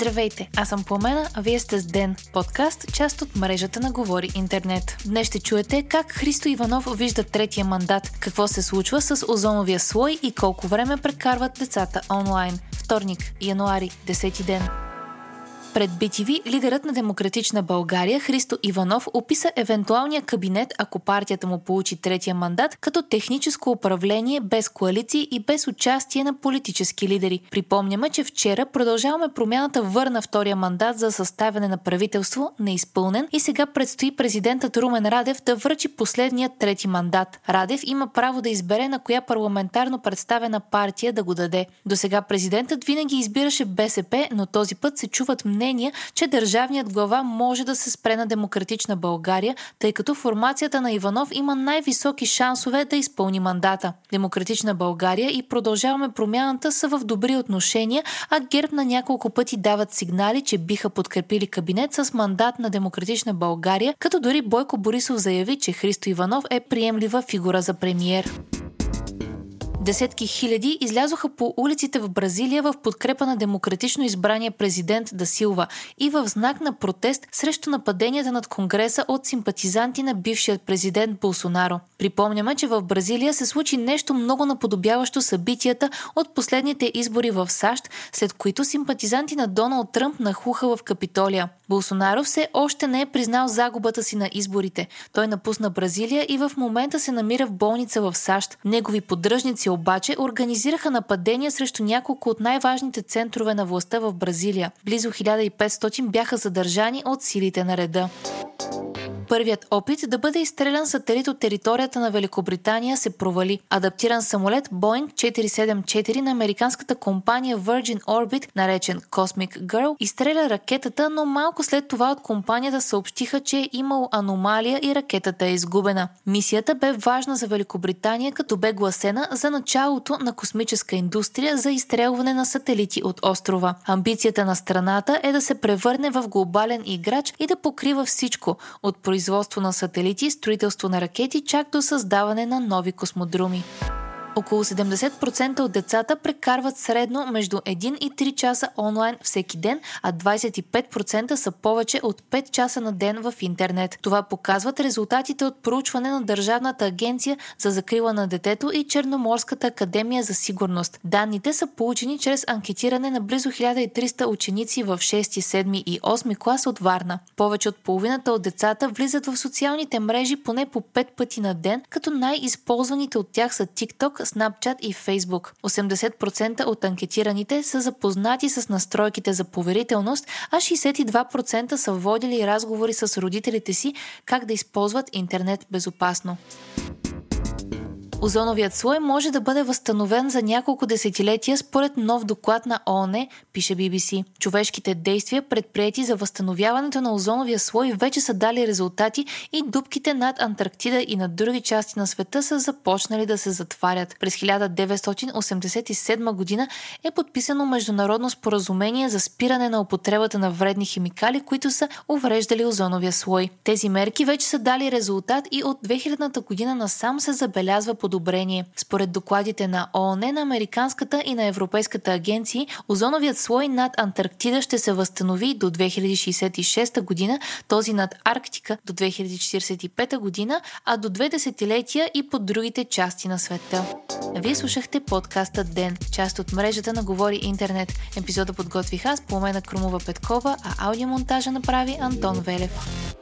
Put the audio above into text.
Здравейте, аз съм Пламена, а вие сте с Ден, подкаст, част от мрежата на Говори Интернет. Днес ще чуете как Христо Иванов вижда третия мандат, какво се случва с озоновия слой и колко време прекарват децата онлайн. Вторник, януари, 10 ден. Пред BTV лидерът на Демократична България Христо Иванов описа евентуалния кабинет, ако партията му получи третия мандат, като техническо управление без коалиции и без участие на политически лидери. Припомняме, че вчера продължаваме промяната върна втория мандат за съставяне на правителство, неизпълнен и сега предстои президентът Румен Радев да връчи последният трети мандат. Радев има право да избере на коя парламентарно представена партия да го даде. До сега президентът винаги избираше БСП, но този път се чуват мнения, че държавният глава може да се спре на демократична България, тъй като формацията на Иванов има най-високи шансове да изпълни мандата. Демократична България и продължаваме промяната са в добри отношения, а ГЕРБ на няколко пъти дават сигнали, че биха подкрепили кабинет с мандат на Демократична България, като дори Бойко Борисов заяви, че Христо Иванов е приемлива фигура за премиер. Десетки хиляди излязоха по улиците в Бразилия в подкрепа на демократично избрания президент Дасилва и в знак на протест срещу нападенията над Конгреса от симпатизанти на бившият президент Болсонаро. Припомняме, че в Бразилия се случи нещо много наподобяващо събитията от последните избори в САЩ, след които симпатизанти на Доналд Тръмп нахуха в Капитолия. Болсонаро все още не е признал загубата си на изборите. Той напусна Бразилия и в момента се намира в болница в САЩ. Негови поддръжници обаче организираха нападения срещу няколко от най-важните центрове на властта в Бразилия. Близо 1500 бяха задържани от силите на реда. Първият опит да бъде изстрелян сателит от територията на Великобритания се провали. Адаптиран самолет Boeing 474 на американската компания Virgin Orbit, наречен Cosmic Girl, изстреля ракетата, но малко след това от компанията съобщиха, че е имало аномалия и ракетата е изгубена. Мисията бе важна за Великобритания, като бе гласена за началото на космическа индустрия за изстрелване на сателити от острова. Амбицията на страната е да се превърне в глобален играч и да покрива всичко от производството производство на сателити, строителство на ракети, чак до създаване на нови космодруми. Около 70% от децата прекарват средно между 1 и 3 часа онлайн всеки ден, а 25% са повече от 5 часа на ден в интернет. Това показват резултатите от проучване на Държавната агенция за закрила на детето и Черноморската академия за сигурност. Данните са получени чрез анкетиране на близо 1300 ученици в 6, 7 и 8 клас от Варна. Повече от половината от децата влизат в социалните мрежи поне по 5 пъти на ден, като най-използваните от тях са TikTok, Snapchat и Facebook. 80% от анкетираните са запознати с настройките за поверителност, а 62% са водили разговори с родителите си как да използват интернет безопасно. Озоновият слой може да бъде възстановен за няколко десетилетия според нов доклад на ООН, пише BBC. Човешките действия, предприяти за възстановяването на озоновия слой, вече са дали резултати и дубките над Антарктида и на други части на света са започнали да се затварят. През 1987 година е подписано международно споразумение за спиране на употребата на вредни химикали, които са увреждали озоновия слой. Тези мерки вече са дали резултат и от 2000 година насам се забелязва по подобрение. Според докладите на ООН, на Американската и на Европейската агенции, озоновият слой над Антарктида ще се възстанови до 2066 година, този над Арктика до 2045 година, а до две десетилетия и по другите части на света. Вие слушахте подкаста Ден, част от мрежата на Говори Интернет. Епизода подготвих аз, Пламена Крумова Петкова, а аудиомонтажа направи Антон Велев.